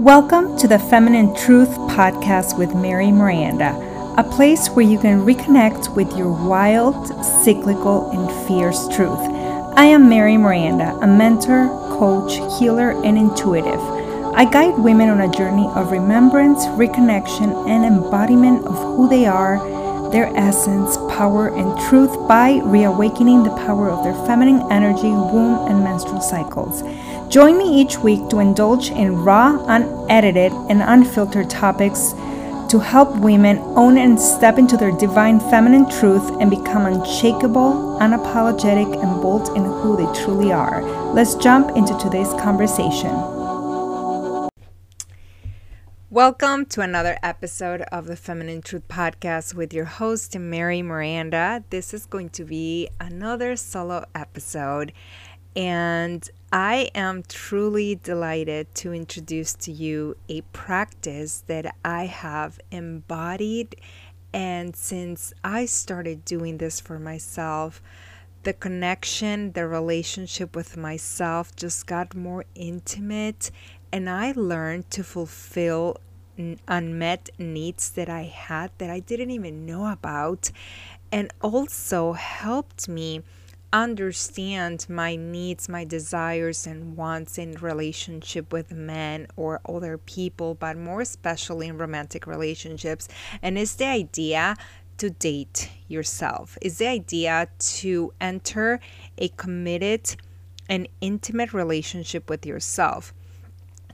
Welcome to the Feminine Truth Podcast with Mary Miranda, a place where you can reconnect with your wild, cyclical, and fierce truth. I am Mary Miranda, a mentor, coach, healer, and intuitive. I guide women on a journey of remembrance, reconnection, and embodiment of who they are, their essence, power, and truth by reawakening the power of their feminine energy, womb, and menstrual cycles. Join me each week to indulge in raw, unedited, and unfiltered topics to help women own and step into their divine feminine truth and become unshakable, unapologetic, and bold in who they truly are. Let's jump into today's conversation. Welcome to another episode of the Feminine Truth Podcast with your host, Mary Miranda. This is going to be another solo episode. And I am truly delighted to introduce to you a practice that I have embodied. And since I started doing this for myself, the connection, the relationship with myself just got more intimate. And I learned to fulfill unmet needs that I had that I didn't even know about. And also helped me understand my needs, my desires, and wants in relationship with men or other people, but more especially in romantic relationships. And it's the idea to date yourself, it's the idea to enter a committed and intimate relationship with yourself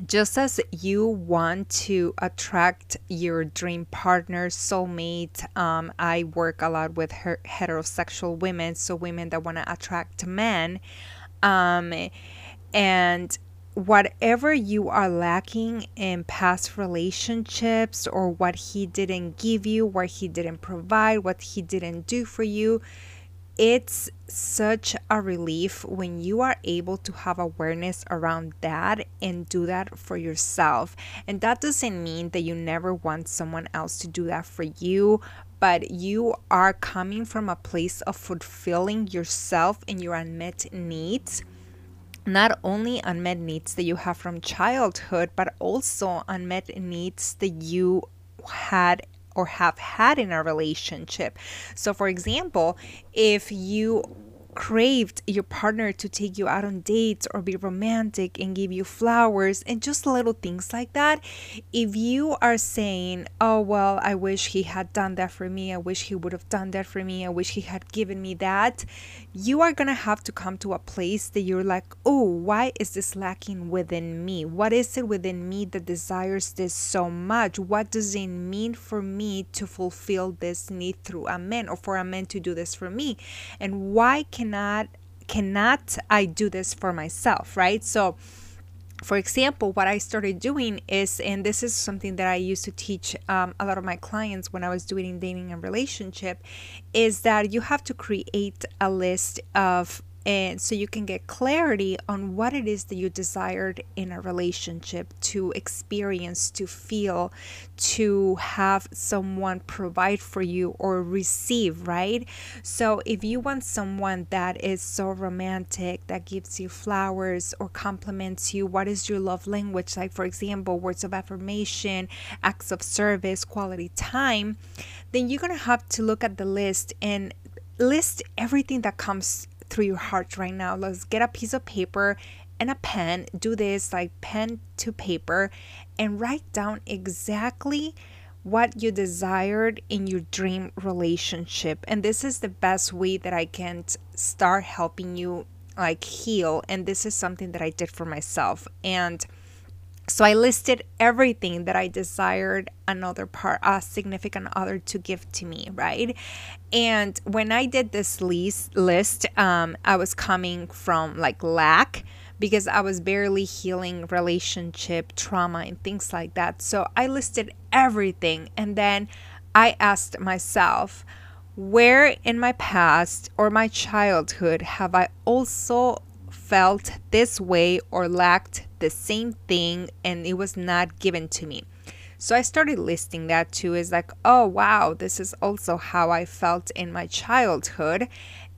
just as you want to attract your dream partner, soulmate, um, I work a lot with her- heterosexual women, so women that want to attract men. Um, and whatever you are lacking in past relationships or what he didn't give you, what he didn't provide, what he didn't do for you, it's such a relief when you are able to have awareness around that and do that for yourself. And that doesn't mean that you never want someone else to do that for you, but you are coming from a place of fulfilling yourself and your unmet needs. Not only unmet needs that you have from childhood, but also unmet needs that you had or have had in a relationship. So, for example, if you craved your partner to take you out on dates or be romantic and give you flowers and just little things like that, if you are saying, Oh, well, I wish he had done that for me, I wish he would have done that for me, I wish he had given me that, you are going to have to come to a place that you're like, Oh, why is this lacking within me? What is it within me that desires this so much? What does it mean for me to fulfill this need through a man or for a man to do this for me? And why can cannot cannot I do this for myself, right? So for example, what I started doing is, and this is something that I used to teach um, a lot of my clients when I was doing dating and relationship, is that you have to create a list of and so you can get clarity on what it is that you desired in a relationship to experience, to feel, to have someone provide for you or receive, right? So if you want someone that is so romantic, that gives you flowers or compliments you, what is your love language? Like, for example, words of affirmation, acts of service, quality time, then you're to have to look at the list and list everything that comes through your heart right now. Let's get a piece of paper and a pen. Do this like pen to paper and write down exactly what you desired in your dream relationship. And this is the best way that I can start helping you like heal. And this is something that I did for myself. And so I listed everything that I desired another part, a significant other to give to me, right? And when I did this list, list, um, I was coming from like lack because I was barely healing relationship trauma and things like that. So I listed everything, and then I asked myself, where in my past or my childhood have I also felt this way or lacked the same thing and it was not given to me. So I started listing that too as like, oh wow, this is also how I felt in my childhood.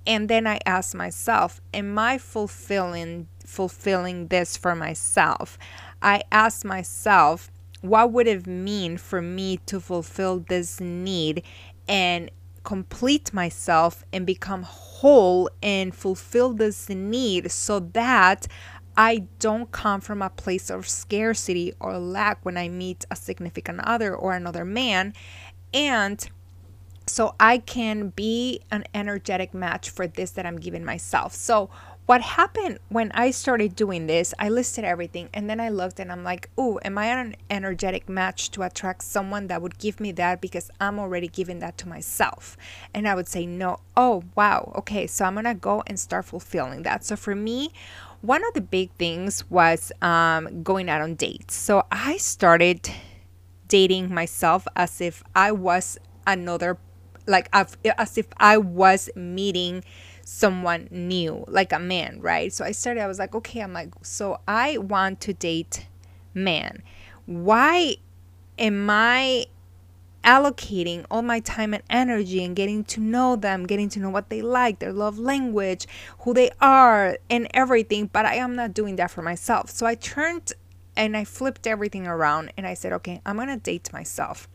And then I asked myself, am I fulfilling fulfilling this for myself? I asked myself, what would it mean for me to fulfill this need and complete myself and become whole and fulfill this need so that I don't come from a place of scarcity or lack when I meet a significant other or another man. And so I can be an energetic match for this that I'm giving myself. So, what happened when I started doing this, I listed everything and then I looked and I'm like, oh, am I an energetic match to attract someone that would give me that because I'm already giving that to myself? And I would say, no, oh, wow, okay, so I'm gonna go and start fulfilling that. So for me, one of the big things was um, going out on dates. So I started dating myself as if I was another, like as if I was meeting someone new, like a man, right? So I started, I was like, okay, I'm like, so I want to date man. Why am I allocating all my time and energy and getting to know them, getting to know what they like, their love language, who they are, and everything. But I am not doing that for myself. So I turned and I flipped everything around and I said, okay, I'm to date myself.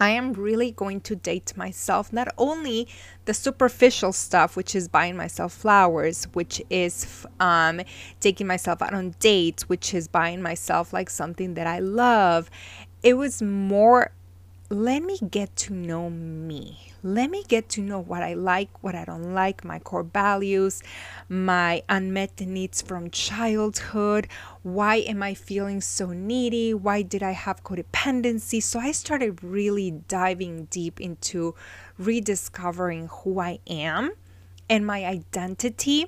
I am really going to date myself, not only the superficial stuff, which is buying myself flowers, which is um, taking myself out on dates, which is buying myself like something that I love. It was more, let me get to know me let me get to know what I like, what I don't like, my core values, my unmet needs from childhood. Why am I feeling so needy? Why did I have codependency? So I started really diving deep into rediscovering who I am and my identity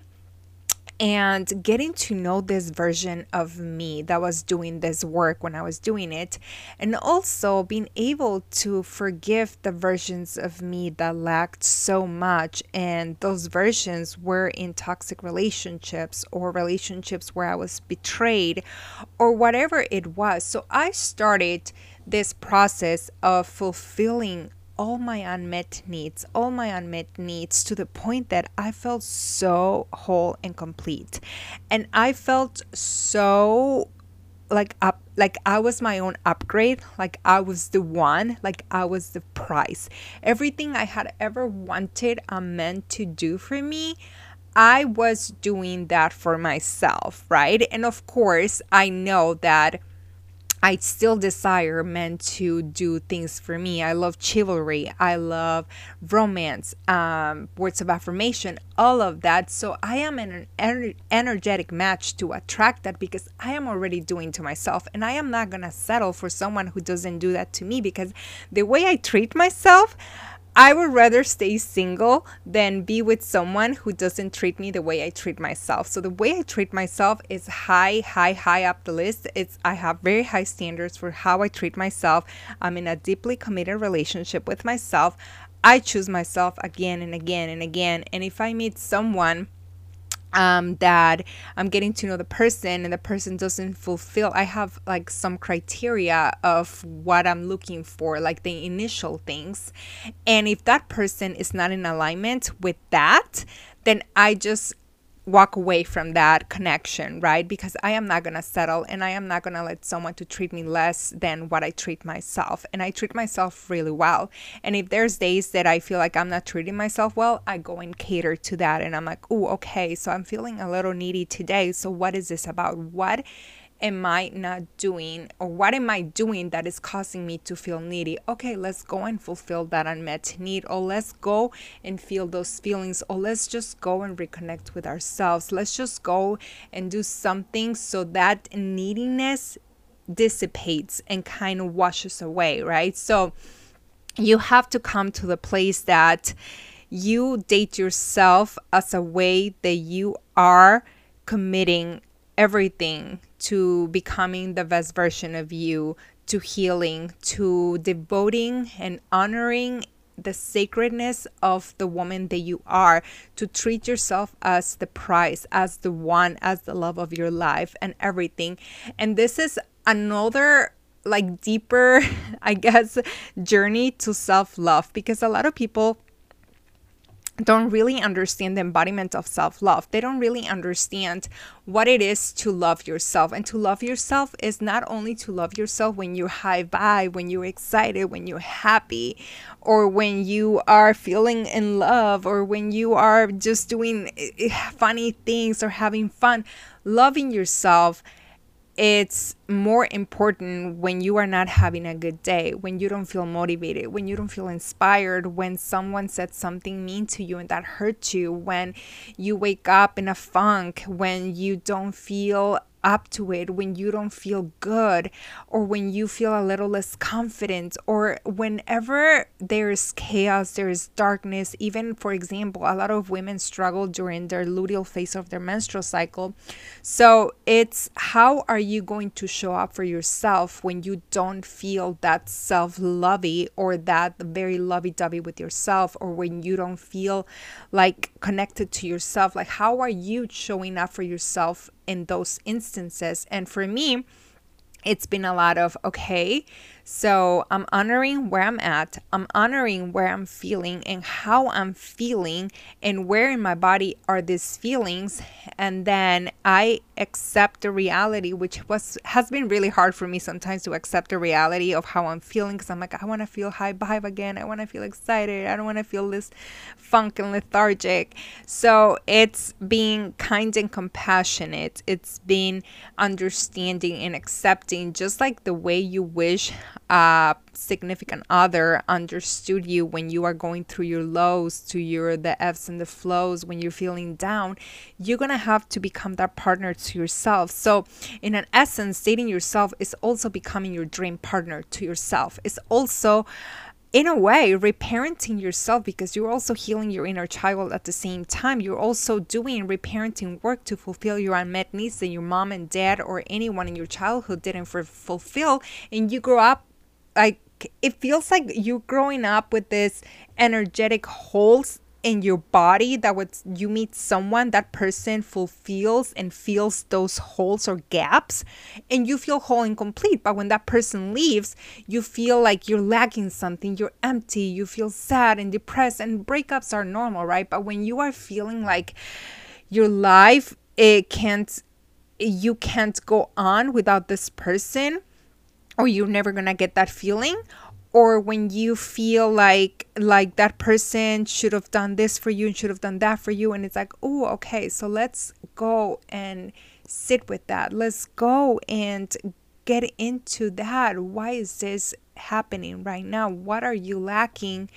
and getting to know this version of me that was doing this work when I was doing it, and also being able to forgive the versions of me that lacked so much. And those versions were in toxic relationships or relationships where I was betrayed or whatever it was. So I started this process of fulfilling all my unmet needs, all my unmet needs to the point that I felt so whole and complete. And I felt so like up like I was my own upgrade, like I was the one, like I was the prize. Everything I had ever wanted a man to do for me, I was doing that for myself, right? And of course, I know that I still desire men to do things for me. I love chivalry. I love romance, um, words of affirmation, all of that. So I am an ener- energetic match to attract that because I am already doing to myself. And I am not going to settle for someone who doesn't do that to me because the way I treat myself, I would rather stay single than be with someone who doesn't treat me the way I treat myself. So the way I treat myself is high, high, high up the list. It's I have very high standards for how I treat myself. I'm in a deeply committed relationship with myself. I choose myself again and again and again. And if I meet someone um, that I'm getting to know the person and the person doesn't fulfill, I have like some criteria of what I'm looking for, like the initial things. And if that person is not in alignment with that, then I just walk away from that connection, right? Because I am not going to settle and I am not going to let someone to treat me less than what I treat myself. And I treat myself really well. And if there's days that I feel like I'm not treating myself well, I go and cater to that and I'm like, "Oh, okay, so I'm feeling a little needy today. So what is this about? What am I not doing or what am I doing that is causing me to feel needy? Okay, let's go and fulfill that unmet need, or let's go and feel those feelings, or let's just go and reconnect with ourselves. Let's just go and do something so that neediness dissipates and kind of washes away, right? So you have to come to the place that you date yourself as a way that you are committing everything to becoming the best version of you, to healing, to devoting and honoring the sacredness of the woman that you are, to treat yourself as the prize, as the one, as the love of your life, and everything. And this is another like deeper, I guess, journey to self love because a lot of people don't really understand the embodiment of self love. They don't really understand what it is to love yourself. And to love yourself is not only to love yourself when you're high vibe, when you're excited, when you're happy, or when you are feeling in love, or when you are just doing eh, eh, funny things or having fun. Loving yourself it's more important when you are not having a good day, when you don't feel motivated, when you don't feel inspired, when someone said something mean to you and that hurt you, when you wake up in a funk, when you don't feel up to it when you don't feel good or when you feel a little less confident or whenever there's chaos, there's darkness. Even, for example, a lot of women struggle during their luteal phase of their menstrual cycle. So it's how are you going to show up for yourself when you don't feel that self lovey or that very lovey dovey with yourself or when you don't feel like connected to yourself? Like, how are you showing up for yourself in those instances. And for me, it's been a lot of okay so I'm honoring where I'm at, I'm honoring where I'm feeling and how I'm feeling, and where in my body are these feelings. And then I accept the reality, which was has been really hard for me sometimes to accept the reality of how I'm feeling because I'm like, I want to feel high vibe again. I want to feel excited. I don't want to feel this funk and lethargic. So it's being kind and compassionate. It's being understanding and accepting, just like the way you wish a significant other understood you when you are going through your lows to your the ebbs and the flows when you're feeling down you're gonna have to become that partner to yourself so in an essence dating yourself is also becoming your dream partner to yourself it's also in a way, reparenting yourself because you're also healing your inner child at the same time. You're also doing reparenting work to fulfill your unmet needs that your mom and dad or anyone in your childhood didn't fulfill. And you grow up like it feels like you're growing up with this energetic holes in your body that would you meet someone that person fulfills and fills those holes or gaps and you feel whole and complete. But when that person leaves you feel like you're lacking something you're empty you feel sad and depressed and breakups are normal right? But when you are feeling like your life it can't you can't go on without this person or you're never gonna get that feeling? Or when you feel like like that person should have done this for you and should have done that for you and it's like oh okay so let's go and sit with that. Let's go and get into that. Why is this happening right now? What are you lacking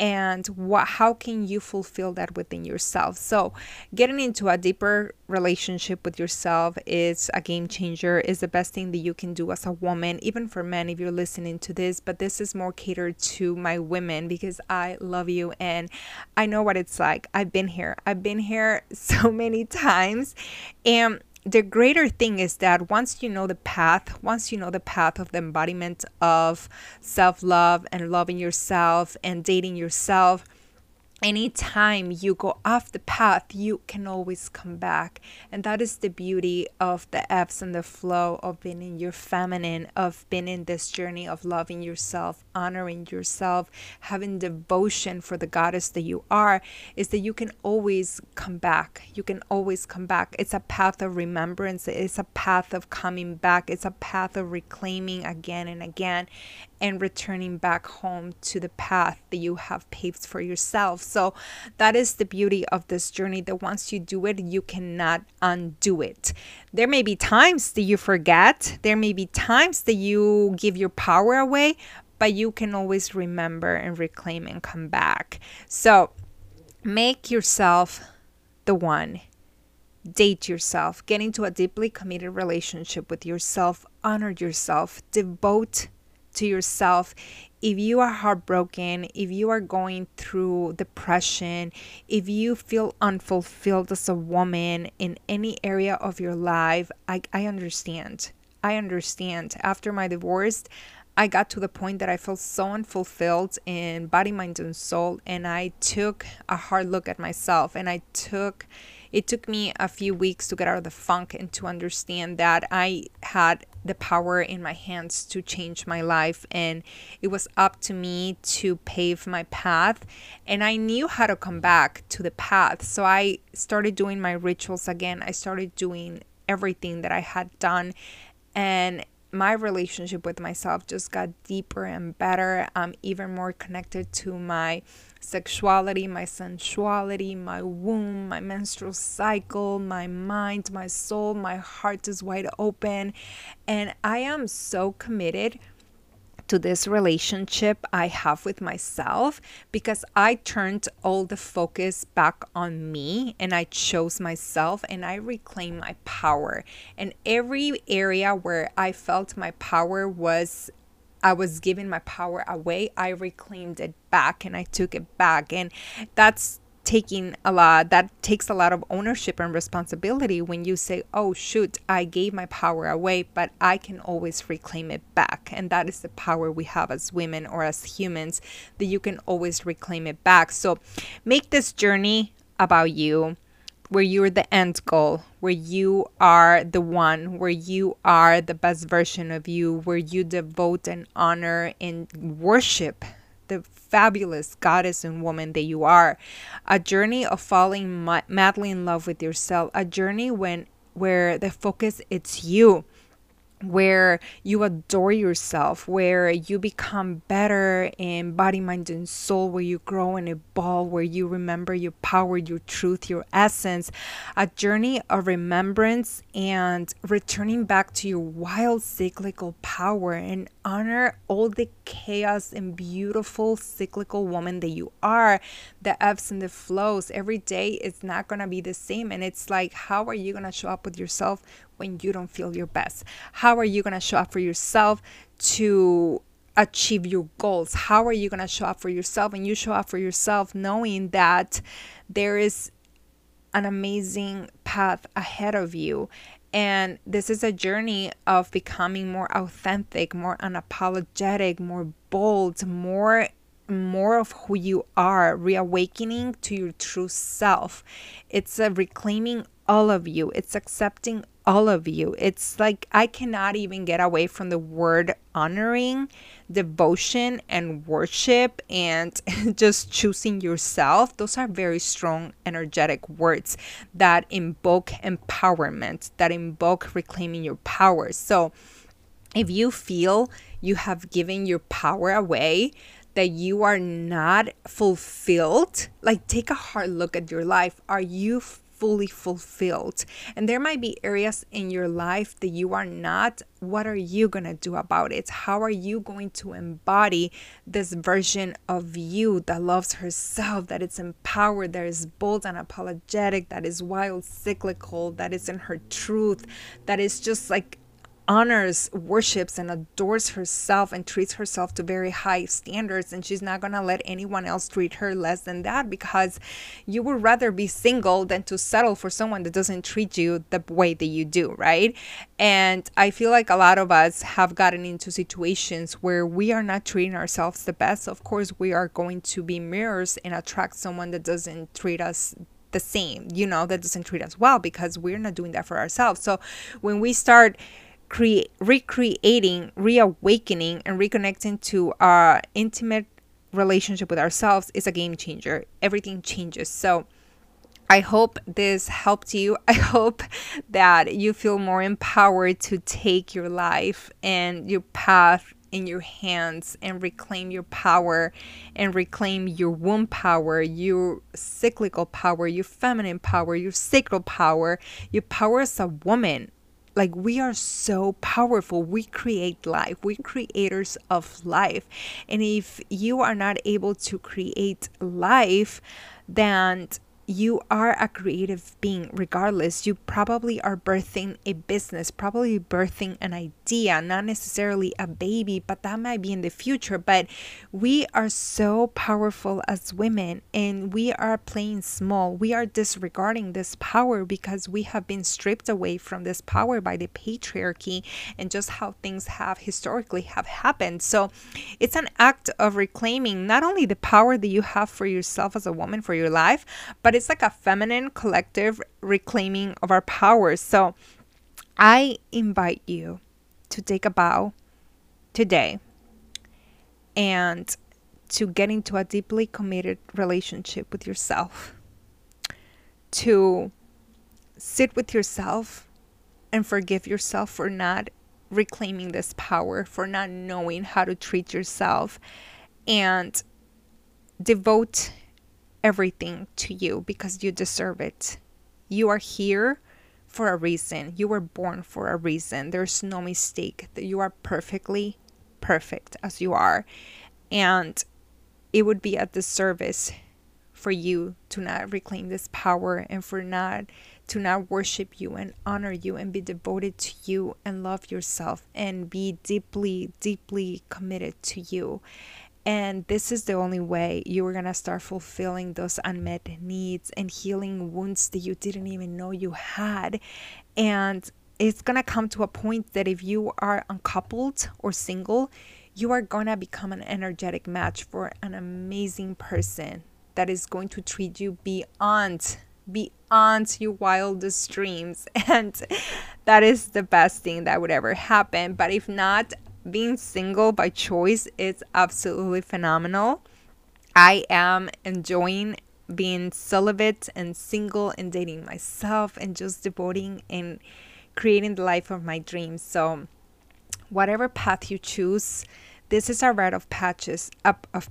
and what how can you fulfill that within yourself? So getting into a deeper relationship with yourself is a game changer is the best thing that you can do as a woman even for men if you're listening to this but this is more catered to my women because i love you and i know what it's like. I've been here. I've been here so many times and the greater thing is that once you know the path, once you know the path of the embodiment of self love and loving yourself and dating yourself, anytime you go off the path, you can always come back. And that is the beauty of the ebbs and the flow of being in your feminine, of being in this journey of loving yourself, honoring yourself, having devotion for the goddess that you are, is that you can always come back. You can always come back. It's a path of remembrance, it's a path of coming back, it's a path of reclaiming again and again and returning back home to the path that you have paved for yourself. So that is the beauty of this journey that once you do it, you cannot undo it. There may be times that you forget, there may be times that you give your power away, but you can always remember and reclaim and come back. So make yourself the one date yourself, get into a deeply committed relationship with yourself, honor yourself, devote to yourself if you are heartbroken, if you are going through depression, if you feel unfulfilled as a woman in any area of your life, I, I understand. I understand. After my divorce, I got to the point that I felt so unfulfilled in body, mind, and soul. And I took a hard look at myself and I took it took me a few weeks to get out of the funk and to understand that I had the power in my hands to change my life and it was up to me to pave my path and I knew how to come back to the path. So I started doing my rituals again. I started doing everything that I had done and my relationship with myself just got deeper and better. I'm even more connected to my sexuality, my sensuality, my womb, my menstrual cycle, my mind, my soul. My heart is wide open. And I am so committed to this relationship I have with myself because I turned all the focus back on me and I chose myself and I reclaimed my power. And every area where I felt my power was I was giving my power away, I reclaimed it back and I took it back. And that's taking a lot that takes a lot of ownership and responsibility when you say oh shoot i gave my power away but i can always reclaim it back. And that is the power we have as women or as humans that you can always reclaim it back. So make this journey about you where you're the end goal, where you are the one, where you are the best version of you, where you devote and honor and worship the fabulous goddess and woman that you are. A journey of falling madly in love with yourself, a journey when where the focus it's you where you adore yourself, where you become better in body, mind, and soul, where you grow and evolve, where you remember your power, your truth, your essence, a journey of remembrance and returning back to your wild cyclical power and honor all the chaos and beautiful cyclical woman that you are, the ebbs and the flows. Every day is not to be the same. And it's like, how are you to show up with yourself when you don't feel your best? How are you going to show up for yourself to achieve your goals? How are you going to show up for yourself? And you show up for yourself knowing that there is an amazing path ahead of you. And this is a journey of becoming more authentic, more unapologetic, more bold, more more of who you are, reawakening to your true self. It's a reclaiming all of you. It's accepting all of you. It's like I cannot even get away from the word honoring, devotion, and worship, and just choosing yourself. Those are very strong, energetic words that invoke empowerment, that invoke reclaiming your power. So, if you feel you have given your power away, that you are not fulfilled, like take a hard look at your life. Are you fully fulfilled. And there might be areas in your life that you are not. What are you going to do about it? How are you going to embody this version of you that loves herself, that is empowered, that is bold and apologetic, that is wild, cyclical, that is in her truth, that is just like honors, worships, and adores herself and treats herself to very high standards. And she's not going to let anyone else treat her less than that because you would rather be single than to settle for someone that doesn't treat you the way that you do, right? And I feel like a lot of us have gotten into situations where we are not treating ourselves the best. Of course, we are going to be mirrors and attract someone that doesn't treat us the same, you know, that doesn't treat us well because we're not doing that for ourselves. So when we start create recreating reawakening and reconnecting to our intimate relationship with ourselves is a game changer. Everything changes. So I hope this helped you. I hope that you feel more empowered to take your life and your path in your hands and reclaim your power and reclaim your womb power, your cyclical power, your feminine power, your sacral power, your power as a woman like we are so powerful. We create life. We creators of life. And if you are not able to create life then you are a creative being regardless. You probably are birthing a business probably birthing an idea not necessarily a baby but that might be in the future. But we are so powerful as women and we are playing small. We are disregarding this power because we have been stripped away from this power by the patriarchy and just how things have historically have happened. So it's an act of reclaiming not only the power that you have for yourself as a woman for your life but it's like a feminine collective reclaiming of our powers. So I invite you to take a bow today and to get into a deeply committed relationship with yourself, to sit with yourself and forgive yourself for not reclaiming this power, for not knowing how to treat yourself, and devote everything to you because you deserve it. You are here for a reason. You were born for a reason. There's no mistake that you are perfectly perfect as you are. And it would be a disservice for you to not reclaim this power and for not to not worship you and honor you and be devoted to you and love yourself and be deeply deeply committed to you and this is the only way you are going to start fulfilling those unmet needs and healing wounds that you didn't even know you had. And it's going to come to a point that if you are uncoupled or single, you are going to become an energetic match for an amazing person that is going to treat you beyond beyond your wildest dreams and that is the best thing that would ever happen but if not being single by choice is absolutely phenomenal. I am enjoying being celibate and single and dating myself and just devoting and creating the life of my dreams. So, whatever path you choose, this is our rite of patches up of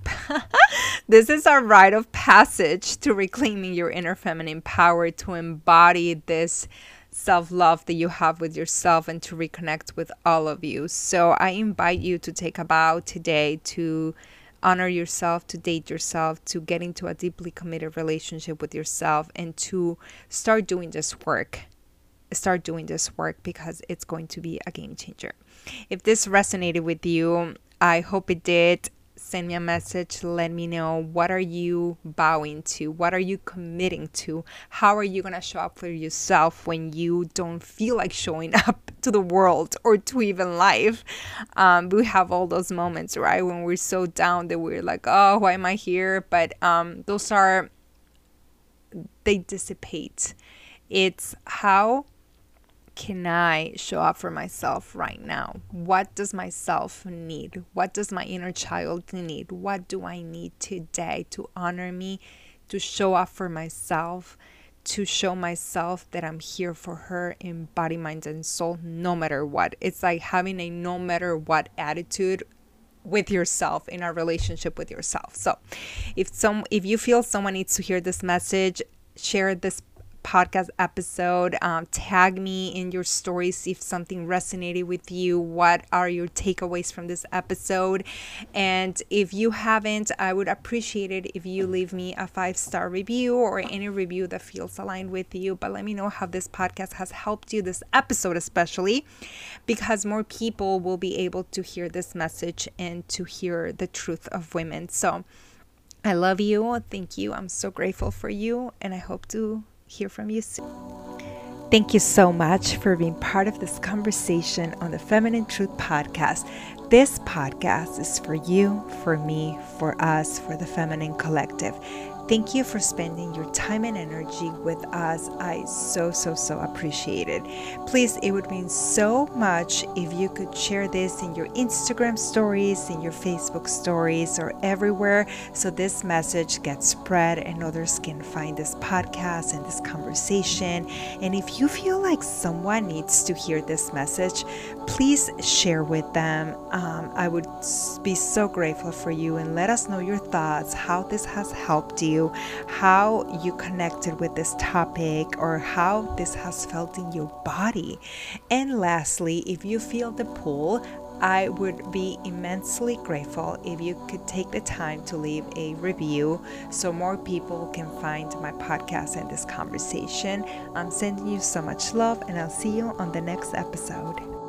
this is our rite of passage to reclaiming your inner feminine power to embody this self love that you have with yourself and to reconnect with all of you. So I invite you to take a bow today to honor yourself, to date yourself, to get into a deeply committed relationship with yourself, and to start doing this work. Start doing this work because it's going to be a game changer. If this resonated with you, I hope it did send me a message let me know what are you bowing to what are you committing to how are you going to show up for yourself when you don't feel like showing up to the world or to even life? Um, we have all those moments right? When we're so down that we're like oh why am i here? But um, those are they dissipate. It's how can I show up for myself right now? What does myself need? What does my inner child need? What do I need today to honor me, to show up for myself, to show myself that I'm here for her in body, mind, and soul, no matter what? It's like having a no matter what attitude with yourself in a relationship with yourself. So, if some if you feel someone needs to hear this message, share this podcast episode. Um, tag me in your stories if something resonated with you. What are your takeaways from this episode? And if you haven't, I would appreciate it if you leave me a five star review or any review that feels aligned with you. But let me know how this podcast has helped you, this episode especially, because more people will be able to hear this message and to hear the truth of women. So, I love you. Thank you. I'm so grateful for you. And I hope to hear from you soon. Thank you so much for being part of this conversation on the Feminine Truth Podcast. This podcast is for you, for me, for us, for the Feminine Collective. Thank you for spending your time and energy with us. I so, so, so appreciate it. Please, it would mean so much if you could share this in your Instagram stories, in your Facebook stories, or everywhere so this message gets spread and others can find this podcast and this conversation. And if you feel like someone needs to hear this message, please share with them. Um, I would be so grateful for you and let us know your thoughts, how this has helped you how you connected with this topic, or how this has felt in your body. And lastly, if you feel the pull, I would be immensely grateful if you could take the time to leave a review so more people can find my podcast and this conversation. I'm sending you so much love, and I'll see you on the next episode.